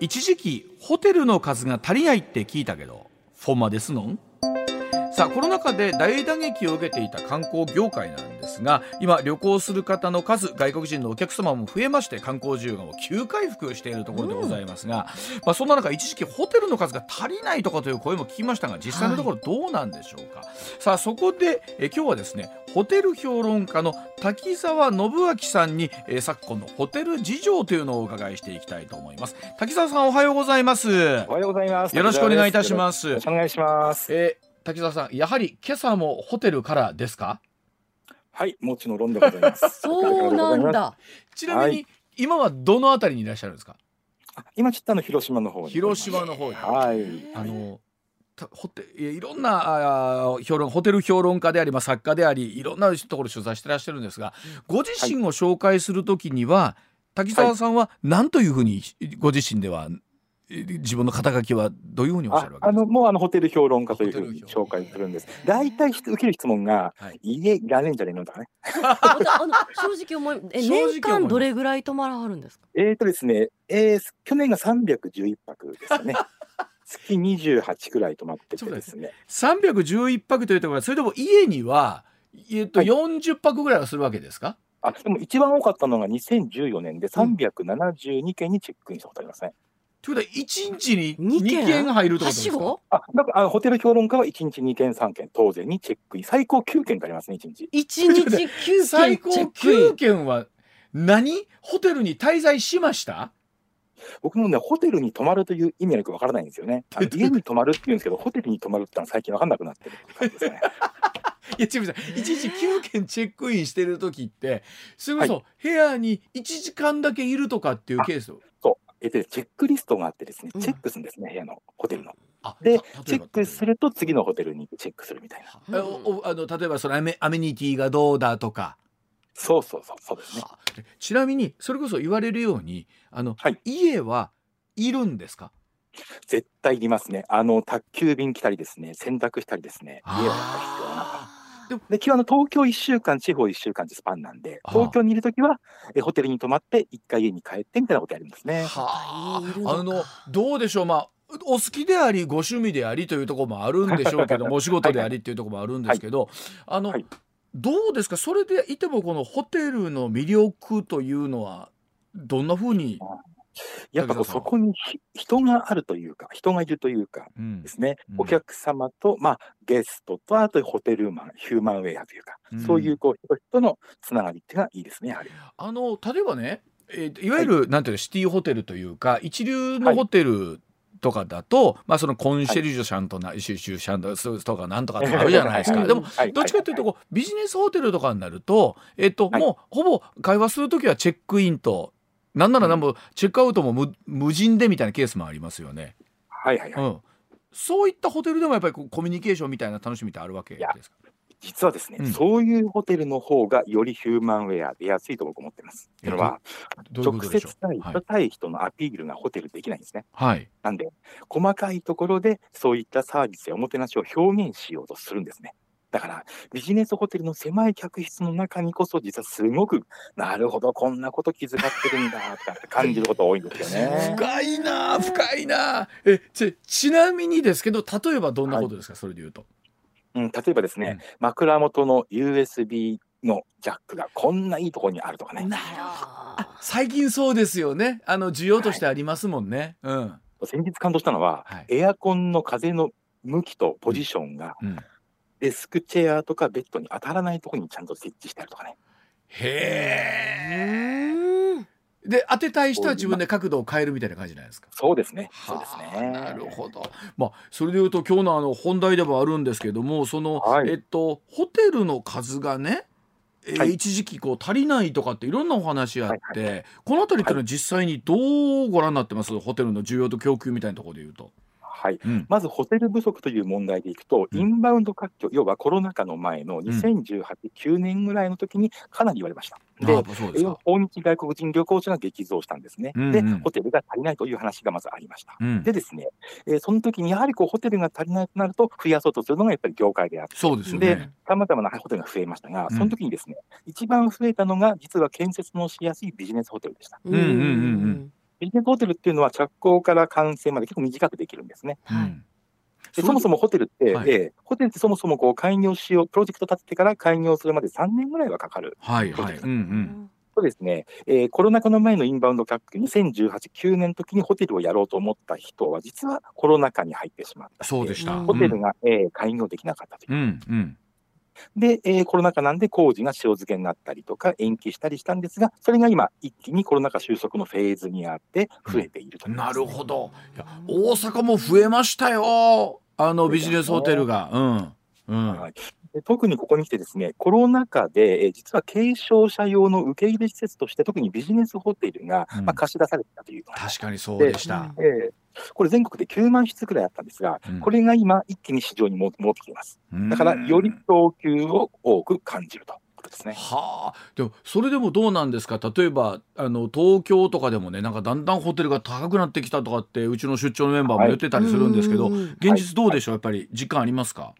一時期ホテルの数が足りないって聞いたけどフォンマですのん？さあコロナ禍で大打撃を受けていた観光業界なんですが今旅行する方の数外国人のお客様も増えまして観光需要がもう急回復しているところでございますが、まあ、そんな中一時期ホテルの数が足りないとかという声も聞きましたが実際のところどうなんでしょうか、さあそこでえ今日はですねホテル評論家の滝沢信明さんに、えー昨今のホテル事情というのをお伺いしていきたいと思います。滝沢さんおはようございます。おはようございます。よろしくお願いいたします。お願いします。えー滝沢さんやはり今朝もホテルからですか？はい、もちろんでございます。そうなんだ。ちなみに、はい今はどのあたりにいらっしゃるんですか？あ今ちょっとあの広島の方に。広島の方にはい。あのたホテいやいろんなあー評論ホテル評論家であり、まあ、作家でありいろんなところ取材してらっしゃるんですがご自身を紹介するときには、滝沢さんは何というふうにご自身ではえ自分の肩書きはどういうふうにおっしゃあるわけですか？あのもうあのホテル評論家というふうに紹介するんです。大体受ける質問が、はい家いらねえんじゃねえのとかね。ああの正直思いえ年間どれぐらい泊まらはるんですか？えーとですね、えー去年が311泊ですよね。月28くらい泊まっててですね。311泊というところはそれでも家には、えっと、はい40泊ぐらいはするわけですか？あでも一番多かったのが2014年で372件にチェックインしたことありますね。ということは1日に二2件件入るってことですか？あだからあのホテル評論家は1日2件3件当然にチェック。イン最高9件かありますね1日。一日九最高件チェック。イン9。件は何？ホテルに滞在しました？僕もねホテルに泊まるという意味はよくわからないんですよね。家に泊まるって言うんですけどホテルに泊まるってのは最近わかんなくなってるっていう感じですね。いや違う違う1日9件チェックインしてる時ってそれこそ部屋に1時間だけいるとかっていうケース？そうえっとチェックリストがあってですねうんチェックするんですね、部屋のホテルの。あでチェックすると次のホテルにチェックするみたいな。えおおあの例えばそのアメアメニティがどうだとかそうそうそうそうですね。はあちなみにそれこそ言われるようにあの、はい家はいるんですか？絶対いりますね。あの宅急便来たりですね洗濯したりですね家はやっぱ必要な。あでもで今日あの東京1週間地方1週間ってスパンなんで東京にいるときはえホテルに泊まって一回家に帰ってみたいなことやるんですね。はあ。あのどうでしょう。まあお好きでありご趣味でありというところもあるんでしょうけど もお仕事でありっていうところもあるんですけど、あの、はい。どうですか？それでいてもこのホテルの魅力というのはどんなふうに、やっぱこうそこにひ人があるというか人がいるというかうんですね、うん。お客様と、まあ、ゲストとあとホテルマンヒューマンウェアというか、うん。そういうこう人とのつながりっていうのがいいですねやはり。あの例えばね、えーいわゆる、なんていうのシティホテルというか一流のホテルとかだと、まあそのコンシェルジュシャンとな、シュシュシャンとかなんとかってあるじゃないですか。でもはい。どっちかというとこうビジネスホテルとかになると、えっと、はい。もうほぼ会話するときはチェックインとなんならなんもチェックアウトも無無人でみたいなケースもありますよね。はいはいはいうん、そういったホテルでもやっぱりコミュニケーションみたいな楽しみってあるわけですか？実はですね、うんそういうホテルの方がよりヒューマンウェア出やすいと僕思ってます。えというのは直。接対はい人対人のアピールがホテルできないんですね。はい。なんで細かいところでそういったサービスやおもてなしを表現しようとするんですね。だからビジネスホテルの狭い客室の中にこそ実はすごくなるほどこんなこと気遣ってるんだとかって感じること多いんですよね。深いなあ深いな。あえちちなみにですけど例えばどんなことですか、それで言うと？うん、例えばですね、うん。枕元の USB のジャックがこんないいところにあるとかね。なるほど。あ最近そうですよね。あの需要としてありますもんね。うん。先日感動したのは、はい。エアコンの風の向きとポジションがうん、デスクチェアとかベッドに当たらないところにちゃんと設置してあるとかね。へえ。うんで当てたい人は自分で角度を変えるみたいな感じなんですか？そうですね。そうですはあね。なるほど。まあそれでいうと今日のあの本題ではあるんですけども、その、はいえっとホテルの数がね、えーはい一時期こう足りないとかっていろんなお話あって、はいこのあたりっていうのは実際にどうご覧になってます？ホテルの需要と供給みたいなところで言うと。はい。うん。まずホテル不足という問題でいくと、うんインバウンド活況、要はコロナ禍の前の2018、9年ぐらいの時にかなり言われました。で。訪日外国人旅行者が激増したんですね。うんうんで、ホテルが足りないという話がまずありました。うんで。ですね、えーその時にやはりこうホテルが足りないとなると、増やそうとするのがやっぱり業界であって、そうですね。さまざまなホテルが増えましたが、うんその時にですね、一番増えたのが、実は建設のしやすいビジネスホテルでした。んうんうんうんビジネスホテルっていうのは着工から完成まで結構短くできるんですね。はいうんでそもそもホテルって、はいええホテルってそもそもこう開業しよう、プロジェクト立ててから開業するまで3年ぐらいはかかる。はいはい。うんうん。そうですね、えーコロナ禍の前のインバウンド客、2018、9年の時にホテルをやろうと思った人は、実はコロナ禍に入ってしまった。そうでした。うんホテルが、えー開業できなかったというう。んうん。で、えーコロナ禍なんで工事が塩漬けになったりとか、延期したりしたんですが、それが今、一気にコロナ禍収束のフェーズにあって、増えているということなるほど。いや大阪も増えましたよ。あのビジネスホテルが。うん。うん。はいで特にここに来てですね、コロナ禍で、えー実は軽症者用の受け入れ施設として、特にビジネスホテルが、うんまあ、貸し出されてたという確かにそうでした。えーこれ全国で9万室くらいあったんですが、うん。これが今一気に市場にも戻ってきています。だから、より供給を多く感じるということですね。はあ、でもそれでもどうなんですか？例えばあの東京とかでもねなんかだんだんホテルが高くなってきたとかってうちの出張のメンバーも言ってたりするんですけど、うん。うんうん現実どうでしょう？やっぱり実感ありますか、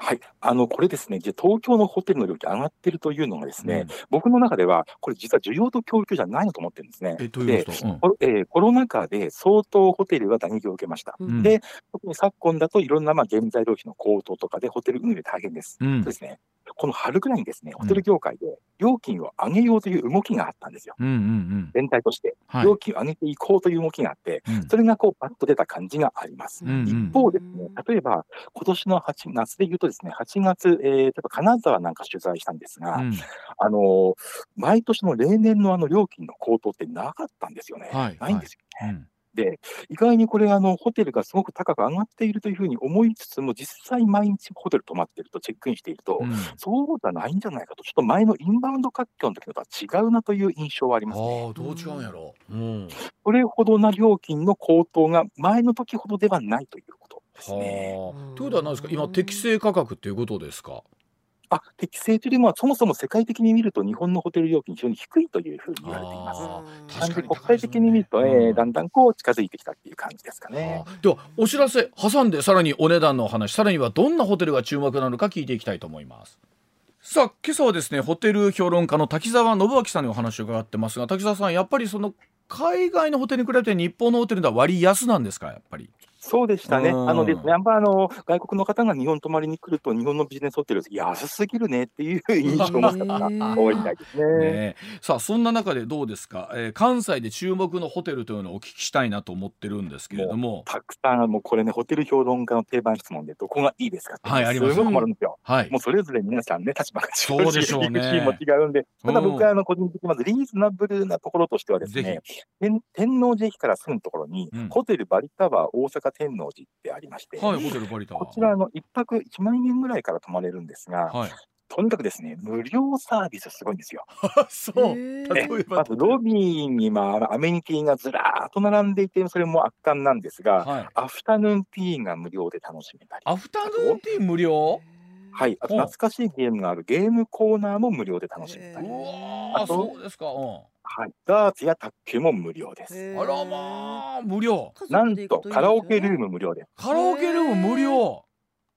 はい。あの、これですね、じゃあ東京のホテルの料金上がってるというのがですね、うん僕の中では、これ実は需要と供給じゃないのと思ってるんですね。えということ、うんコロえーコロナ禍で相当ホテルが打撃を受けました。うんで、特に昨今だといろんなまあ原材料費の高騰とかでホテル運営大変です。うんそうですね。この春ぐらいにですね、ホテル業界で料金を上げようという動きがあったんですよ。うんうんうん全体として。はい料金を上げていこうという動きがあって、うんそれがこうバッと出た感じがあります。うんうん一方ですね、例えば今年の8夏で言うとですね、8月、えー、例えば金沢なんか取材したんですが、うんあのー毎年の例年のあの料金の高騰ってなかったんですよね。はいないんですよね。うんで、意外にこれあの、ホテルがすごく高く上がっているというふうに思いつつも、実際毎日ホテル泊まってるとチェックインしていると、うん。そうじゃないんじゃないかと、ちょっと前のインバウンド活況の時のとは違うなという印象はありますね。ああどう違うんやろ。う、うん、それほどな料金の高騰が前の時ほどではないということですね。はあ。ということは何ですか？今適正価格っていうことですか？あ適正というよりも、そもそも世界的に見ると、日本のホテル料金、非常に低いというふうに言われています。あー。なんで確かに国際的に見ると、えうん。ーだんだんこう近づいてきたっていう感じですかね。あではお知らせ挟んでさらにお値段のお話さらにはどんなホテルが注目なのか聞いていきたいと思います。さあ今朝はですねホテル評論家の滝沢信明さんにお話を伺ってますが滝沢さんやっぱりその海外のホテルに比べて日本のホテルでは割安なんですかやっぱぱり？そうでしたね。うん。あのですね、やっぱあの外国の方が日本泊まりに来ると、日本のビジネスホテル、安すぎるねっていう印象を持つ方が多いみたいですね。ねえ。さあそんな中でどうですか、えー関西で注目のホテルというのをお聞きしたいなと思ってるんですけれども。たくさん、もうこれね、ホテル評論家の定番質問で、どこがいいですかって、はいあります。すごい困るんですよ。はい。もうそれぞれ皆さんね、立場が違うし、そうでしょうね。も違うんで、ただ僕はあの個人的にまずリーズナブルなところとしてはですね、天天王寺駅からすぐのところに、うん。ホテルバリタワー大阪天王寺ってありまして、はいホテルバリタこちらあの一泊1万円ぐらいから泊まれるんですが、はい。とにかくですね、無料サービスすごいんですよ。そう。例えばまずロビーにまあアメニティがずらーっと並んでいて、それも圧巻なんですが、はい。アフタヌーンティーが無料で楽しめたり、アフタヌーンティー無料？はい、あとうん懐かしいゲームがあるゲームコーナーも無料で楽しめたう。り、あとそうですか、うはい、ダーツや卓球も無料です。ん、あらまあ無料。なんとカラオケルーム無料で、カラオケルーム無料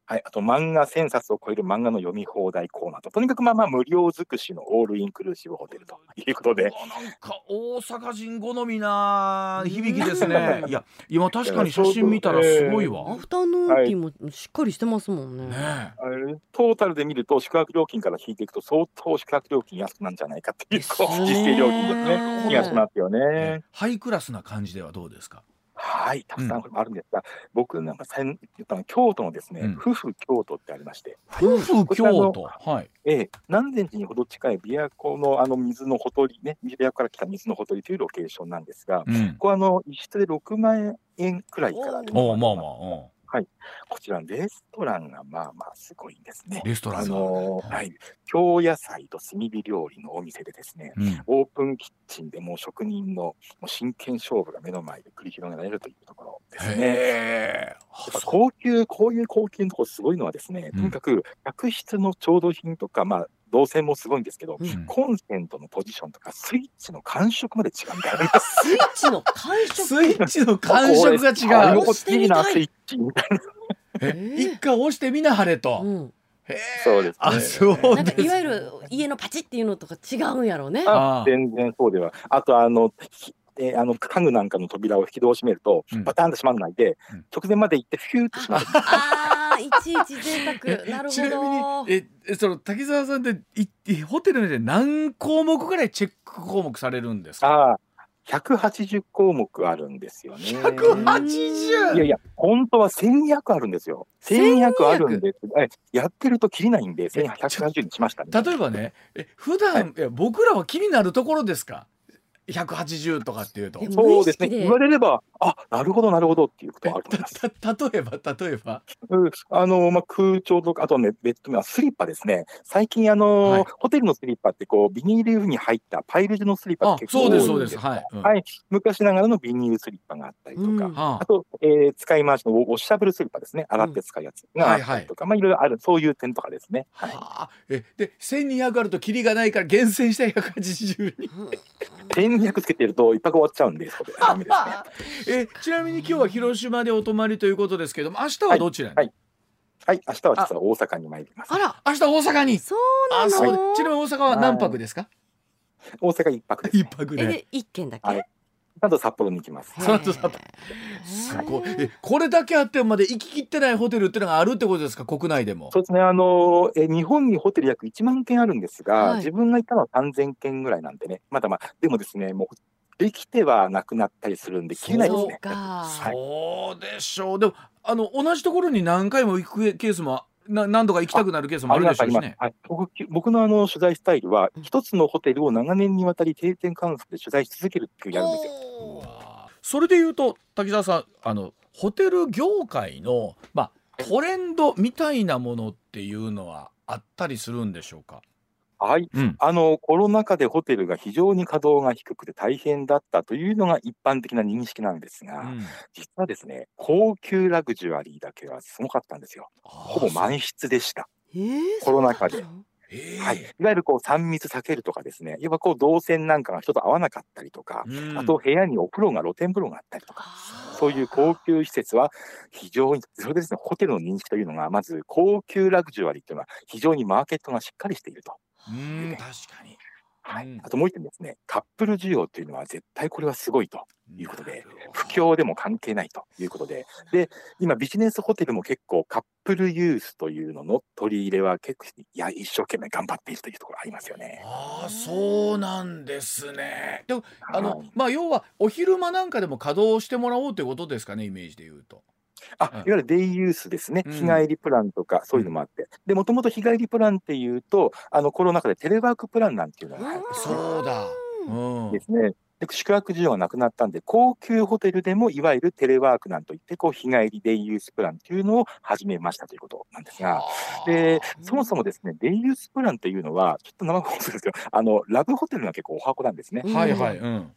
はい、あと漫画1000冊を超える漫画の読み放題コーナーと、とにかくまあまあ無料尽くしのオールインクルーシブホテルということで、なんか大阪人好みな響きですね。いや今確かに写真見たらすごいわ、アフタヌーンティーもしっかりしてますもんね。ねえ。あれトータルで見ると宿泊料金から引いていくと相当宿泊料金安くなんじゃないかっていうね。実勢料金ですね。気がしますよね。ハイクラスな感じではどうですか？はい、たくさんあるんですが、僕なんかさん言ったの京都のですね、うん。夫婦京都ってありまして、夫婦京都。はい。ええ、南禅寺にほど近い琵琶湖のあの水のほとりね、琵琶湖から来た水のほとりというロケーションなんですが、うん。ここはあの一室で6万円くらいからでおうまあまあ、こちらレストランがまあまあすごいんですね。うん、。レストラあンがのーはい、京野菜と炭火料理のお店でですね、うん。オープンキッチンでもう職人のもう真剣勝負が目の前で繰り広げられるというところですね。高級、こういう。高級のところすごいのはですね、うん。とにかく客室の調度品とか、まあ、動線もすごいんですけど、うん。コンセントのポジションとかスイッチの感触まで違うんだよね。スイッチの感触。スイッチの感触が違う。あこれ心地い。いな、スイッチみたいな。え？一回押してみなはれと、そうですね。あそうなんかですいわゆる家のパチっていうのとか違うんやろうね。全然そうでは。あと、あの、ひえーあの家具なんかの扉を引き戸を閉めると、うん。バタンと閉まらないで、うん。直前まで行ってフューッと閉まる。ああいちいち贅沢。なるちなみにほどええその滝沢さんっていいホテルで何項目ぐらいチェック項目されるんですか？ああ、180項目あるんですよね。180いやいや、本当は1200あるんですよ。1200あるんです。えやってるときりないんで、1180にしましたね。例えばねえ普段、い、や僕らは気になるところですか？180とかっていうと。そうですね。言われれば、あ、なるほど、なるほどっていうことはあると思い例えば例えば？うん。あの、まあ、空調とか、あとね、ベッドメア、スリッパですね。最近、あの、はい。ホテルのスリッパって、こう、ビニールに入ったパイル地のスリッパっあて結構そうです多いうそです。はい、うん。はい。昔ながらのビニールスリッパがあったりとか、うんはあ。と、えー使い回しのウォッシャブルスリッパですね。洗って使うやつがあったりとか、まあ、いろいろある、そういう点とかですね。あ、はい。はあ。えで1200あるとキリがないから厳選した180に 1200つけてると、一泊終わっちゃうんで、そこで。ダメですね。えちなみに今日は広島でお泊まりということですけども明日はどちらに、はい。はい。明日は実は大阪に参ります。あら。明日大阪に？そうなあそう。のちなみに大阪は何泊ですか？大阪一泊です、ね。一泊で一軒だけ、はいあと札幌に行きます。その後札幌すごい。えこれだけあってまで行ききってないホテルっていうのがあるってことですか？国内でも。そうですね。あの、え日本にホテル約1万件あるんですが、はい。自分が行ったのは3000件ぐらいなんでね。まだまあ、でもですね、もう、できてはなくなったりするんで、切れないですそうはいそうでしょう。でもあの同じところに何回も行くケースもな何度か行きたくなるケースもあるでしょうしね。はい、僕僕のあの取材スタイルはうん、一つのホテルを長年にわたり定点観測で取材し続けるっていうやるんですよ。それで言うと滝沢さんあのホテル業界の、まあ、トレンドみたいなものっていうのはあったりするんでしょうか、はい。うん、あの、コロナ禍でホテルが非常に稼働が低くて大変だったというのが一般的な認識なんですが、うん実はですね、高級ラグジュアリーだけはすごかったんですよ。ほぼ満室でした。えーコロナ禍ではい。いわゆるこう3密避けるとかですね、いわばこう動線なんかが人と合わなかったりとか、うんあと部屋にお風呂が露天風呂があったりとか、そういう高級施設は非常に、それでですね、ホテルの認識というのが、まず高級ラグジュアリーというのは非常にマーケットがしっかりしていると。うん。確かに。はい。うん。あともう一点ですね、カップル需要というのは絶対これはすごいということで不況でも関係ないということで、で、今ビジネスホテルも結構カップルユースというのの取り入れは結構、いや、一生懸命頑張っているというところありますよね。ああそうなんですね。でもあの、はい。まあ要はお昼間なんかでも稼働してもらおうということですかねイメージで言うと。あ、うんいわゆるデイユースですね。うん日帰りプランとか、そういうのもあって。で、もともと日帰りプランっていうと、あの、コロナ禍でテレワークプランなんていうのが流行ってそうだ。うん。ですね。で宿泊需要がなくなったんで、高級ホテルでもいわゆるテレワークなんといって、こう、日帰りデイユースプランっていうのを始めましたということなんですが、で、そもそもですね、デイユースプランというのは、ちょっと生放送ですけど、あの、ラブホテルが結構お箱なんですね。うんはいはい。うん。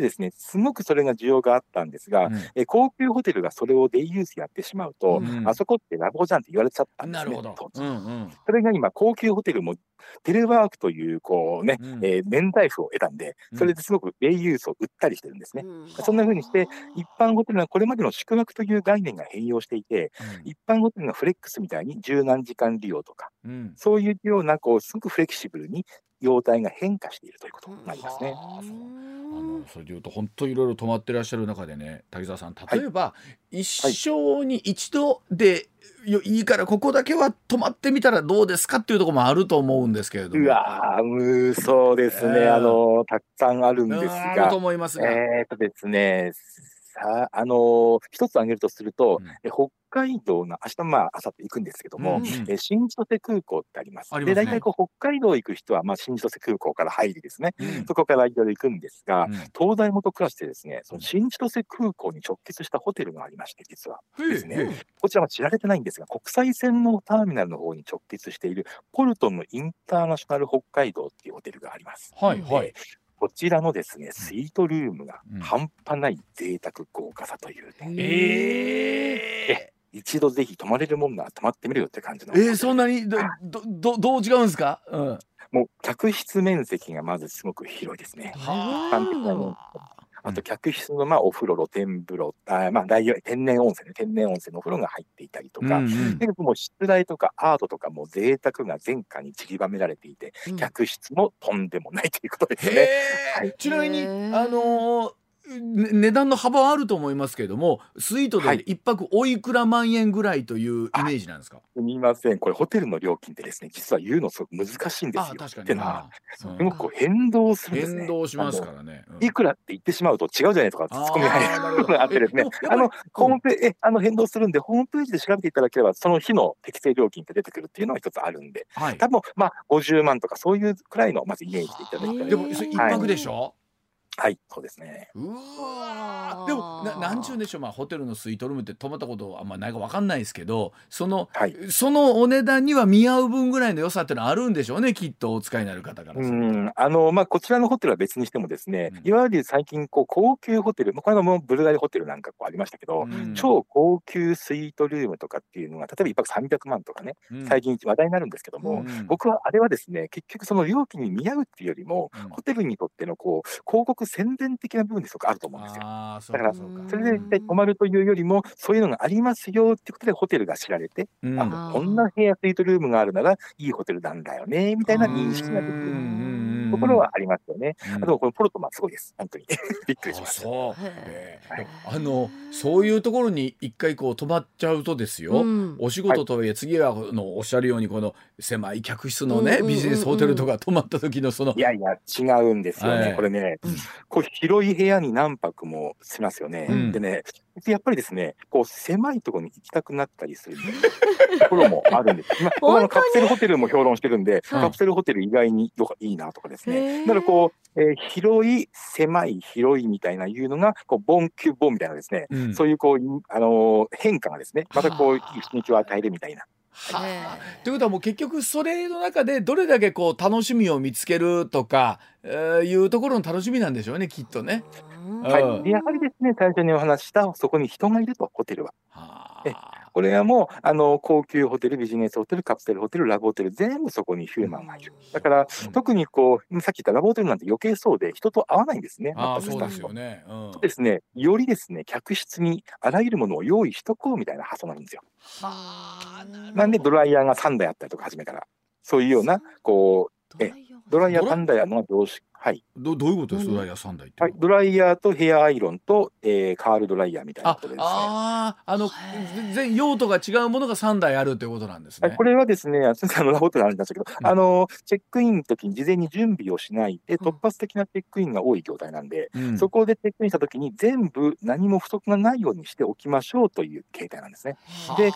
でですね、すごくそれが需要があったんですが、うんえ高級ホテルがそれをデイユースやってしまうと、うんあそこってラブホじゃんって言われちゃったんですね。なるほどうんうん。それが今、高級ホテルもテレワークという、こうね、うんえー免罪符を得たんで、それですごくデイユースを売ったりしてるんですね。うんそんな風にして、一般ホテルはこれまでの宿泊という概念が変容していて、一般ホテルがフレックスみたいに柔軟時間利用とか、うん。そういうような、こう、すごくフレキシブルに容態が変化しているということになりますね。はあ。のそれでいうと本当いろいろ止まってらっしゃる中でね滝沢さん例えば、一生に一度でよいいからここだけは泊まってみたらどうですかっていうところもあると思うんですけれども。うわー、むそうですね、えー。あの、たくさんあるんですうんあるがと、思いますが。えーとですね、さあ、あの一つ挙げるとすると、うんえ北海道の、明日まあ、明後日行くんですけども、うんえ新千歳空港ってあります。ますねで、大体こう、北海道行く人は、まあ、新千歳空港から入りですね。うんそこからいろいろ行くんですが、うん東大元クラスでですね、その新千歳空港に直結したホテルがありまして、実は。ですねこちらは知られてないんですが、国際線のターミナルの方に直結している、ポルトンのインターナショナル北海道っていうホテルがあります。えはいはい。こちらのですね、スイートルームがうん半端ない贅沢豪華さというね、ええ一度ぜひ泊まれるもんなら泊まってみるよって感じの。えー、そんなにどどどどう違うんですか？うん。もう客室面積がまずすごく広いですね。は一般的なもあと客室のまあお風呂、露天風呂、あまあ天然温泉ね、天然温泉のお風呂が入っていたりとか、うんうん。でもう室内とかアートとかも贅沢が全館に散りばめられていて、うん。客室もとんでもないということですへね。え、はい。ちなみにあのーね値段の幅はあると思いますけれどもスイートはい。で一泊おいくら万円ぐらいというイメージなんですか、すみません、これ、ホテルの料金ってですね、実は言うのすごく難しいんですよ。あ確かに。っのは、すごく変動するんですね。変動しますかあらね。うん。のいくらって言ってしまうと違うじゃないとか、ツッコミが。入 あってですねあの、ホームページ、え、あの、変動するんで、ホームページで調べていただければ、その日の適正料金って出てくるっていうのが一つあるんで、はい。多分まあ、50万とかそういうくらいの、まずイメージでいただきたいでも一泊でしょ、はい、そうですね。うわーでもななんちゅうんでしょう、まあ、ホテルのスイートルームって泊まったことあんまないか分かんないですけどそのはい。そのお値段には見合う分ぐらいの良さっていうのはあるんでしょうねきっとお使いになる方からうすると。ん、あの、まあ、こちらのホテルは別にしてもですね、うんいわゆる最近、こう、高級ホテル、まあ、これはもうブルガリホテルなんかこうありましたけど、うん超高級スイートルームとかっていうのが、例えば一泊300万とかね、うん最近話題になるんですけども、うん僕はあれはですね、結局その料金に見合うっていうよりも、うんホテルにとってのこう広告宣伝的な部分ですごくあると思うんですよ。だからか。それで一体泊まるというよりも、そういうのがありますよってことでホテルが知られて、うん。あこんな部屋スイートルームがあるならいいホテルなんだよね、みたいな認識ができるところはありますよね。うんあとこのポルトマンすごいです。本当に。びっくりしあました。そう、へええあのそういうところに一回こう泊まっちゃうとですよ、うんお仕事とはいえ次はこのおっしゃるようにこの狭い客室のね、ビジネスホテルとか泊まった時のそのいやいや、違うんですよね。はいこれね、うんこう広い部屋に何泊もしますよね。うんでね、やっぱりですね、こう狭いところに行きたくなったりするところもあるんです。まあ、僕あのカプセルホテルも評論してるんで、カプセルホテル意外にどこいいなとかですへね。ーだからこう、えー広い、狭い、広いみたいないうのが、こうボンキュボンみたいなですね、うんそういうこう、あのー変化がですね、またこう、いいはあ雰囲気を与えるみたいな。はあ。え。ということはもう結局それの中でどれだけこう楽しみを見つけるとか、えーいうところの楽しみなんでしょうねきっとね。うん。はい。やはりですね、最初にお話しした、そこに人がいると、ホテルは。えはあこれはもう、あの、高級ホテル、ビジネスホテル、カプセルホテル、ラブホテル、全部そこにヒューマンがいる。だから、うん特にこう、さっき言ったラブホテルなんて余計そうで、人と会わないんですね。ああそうですよね。うんそうですね、よりですね、客室にあらゆるものを用意しとこうみたいな発想なんですよ。はあななんでドライヤーが3台あったりとか、初めから。そういうような、こう、えドライヤードラ3台あるのが常識。はい。どどういうことですうん。ドライヤー三台って。は。い、ドライヤーとヘアアイロンと、えーカールドライヤーみたいなあことでですね。あーあの全然用途が違うものが三台あるということなんですね。はい、これはですね、先生あのラブホの話なんですけど、うん。あのチェックインの時に事前に準備をしないで、うん。突発的なチェックインが多い業態なんで、うん。そこでチェックインした時に全部何も不足がないようにしておきましょうという形態なんですね。で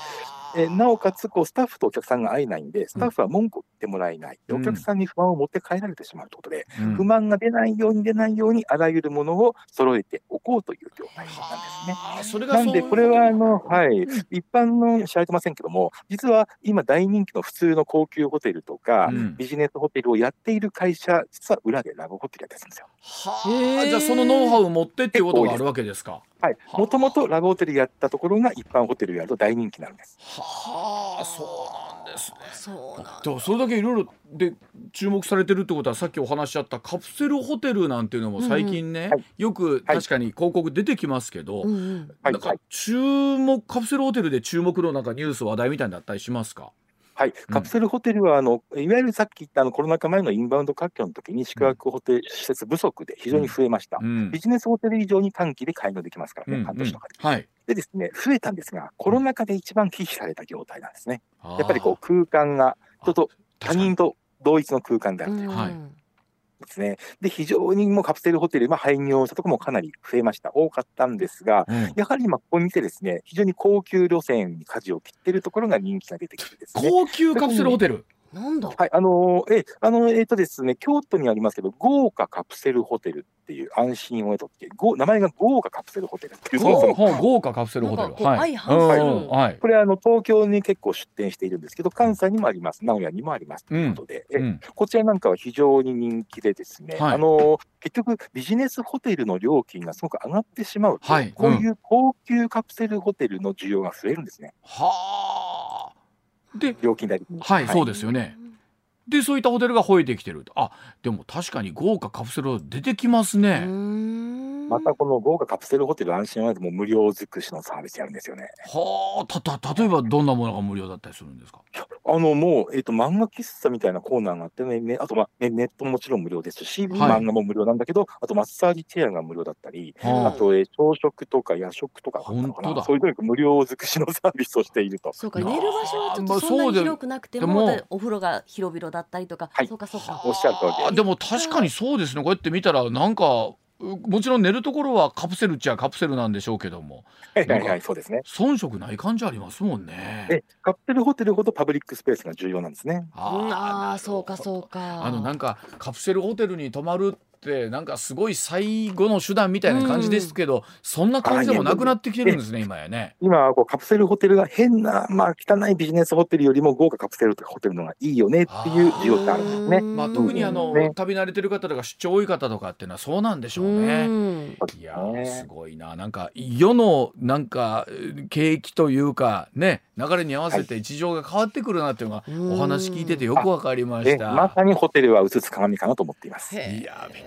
えーなおかつこう、スタッフとお客さんが会えないんで、スタッフは文句を言ってもらえない、でうんお客さんに不満を持って帰られてしまうということで、うん。不満が出ないように出ないように、あらゆるものを揃えておこうという業態なんですね。なんで、これはあの、はい、一般の知られてませんけども、実は今、大人気の普通の高級ホテルとか、うんビジネスホテルをやっている会社、実は裏でラブホテルやってるんですよ。はあじゃあそのノウハウを持ってっていうことがあるわけですか。はい、はあもともとラブホテルやったところが一般ホテルやると大人気になるんです。はあそうなんですね。そうなんでもそれだけいろいろで注目されてるってことはさっきお話しあったカプセルホテルなんていうのも最近ね、はいよくはい確かに広告出てきますけど、うんうんはいなんか注目カプセルホテルで注目のなんかニュース話題みたいになったりしますか？はい、カプセルホテルはあの、いわゆるさっき言ったあのコロナ禍前のインバウンド活況の時に宿泊ホテル施設不足で非常に増えました。うんビジネスホテル以上に短期で開業できますからね、うん半年とかで。はい。でですね、増えたんですが、コロナ禍で一番忌避された業態なんですね。ややっぱりこう空間が人と他人と同一の空間であるというですね。で、非常にもうカプセルホテル、まあ、廃業したところもかなり増えました。多かったんですが、うんやはり今ここに来てですね、非常に高級路線に舵を切っているところが人気が出てきてですね。高級カプセルホテル。なんだ？はい、あのーえ、あの、えっ、とですね、京都にありますけど、豪華カプセルホテルっていう安心を得とって、ご名前が豪華カプセルホテルっていう、そもそも。豪豪華カプセルホテル。なんかこう相反する。うんはい。これはあの東京に結構出店しているんですけど、関西にもあります、名古屋にもありますということで、えうん。こちらなんかは非常に人気でですね、はい。あの結局、ビジネスホテルの料金がすごく上がってしまうと、はい。こういう高級カプセルホテルの需要が増えるんですね、はあ。で、料金代的に。はい、そうですよね。で、そういったホテルが増えてきてると。あ、でも確かに豪華カプセル出てきますうね。んまたこの豪華カプセルホテル安心はもう無料尽くしのサービスやるんですよね。はあたた例えばどんなものが無料だったりするんですか？あのもう、えっと漫画喫茶みたいなコーナーがあってね、ねあと、まあね、ネットももちろん無料ですし、はい。漫画も無料なんだけど、あとマッサージチェアが無料だったり、はあ。と、えー朝食とか夜食とか本当だ。な、そういうとにかく無料尽くしのサービスをしていると。そうか寝る場所はちょっまあとそんなそうでに広くなくてでももでお風呂が広々だったりとか、はい。そうかそうか。おっしゃる通りあでも確かにそうですね。こうやって見たらなんかうもちろん寝るところはカプセルっちゃカプセルなんでしょうけどもはいはいはい、そうですね。遜色ない感じありますもんね。で、カプセルホテルほどパブリックスペースが重要なんですね。うんあーあそうかそうかあのなんかカプセルホテルに泊まるってなんかすごい最後の手段みたいな感じですけど、そんな感じでもなくなってきてるんですね今やね。今はこうカプセルホテルが変な、まあ、汚いビジネスホテルよりも豪華カプセルホテルの方がいいよねっていう需要ってあるんですね。まあ、特にあの、ね旅慣れてる方とか出張多い方とかっていうのはそうなんでしょうね。ねいやーすごいななんか世のなんかえー景気というかね流れに合わせて事情が変わってくるなっていうのが、うんお話聞いててよくわかりましでた。まさにホテルは映す鏡かなと思っています。いやーびっ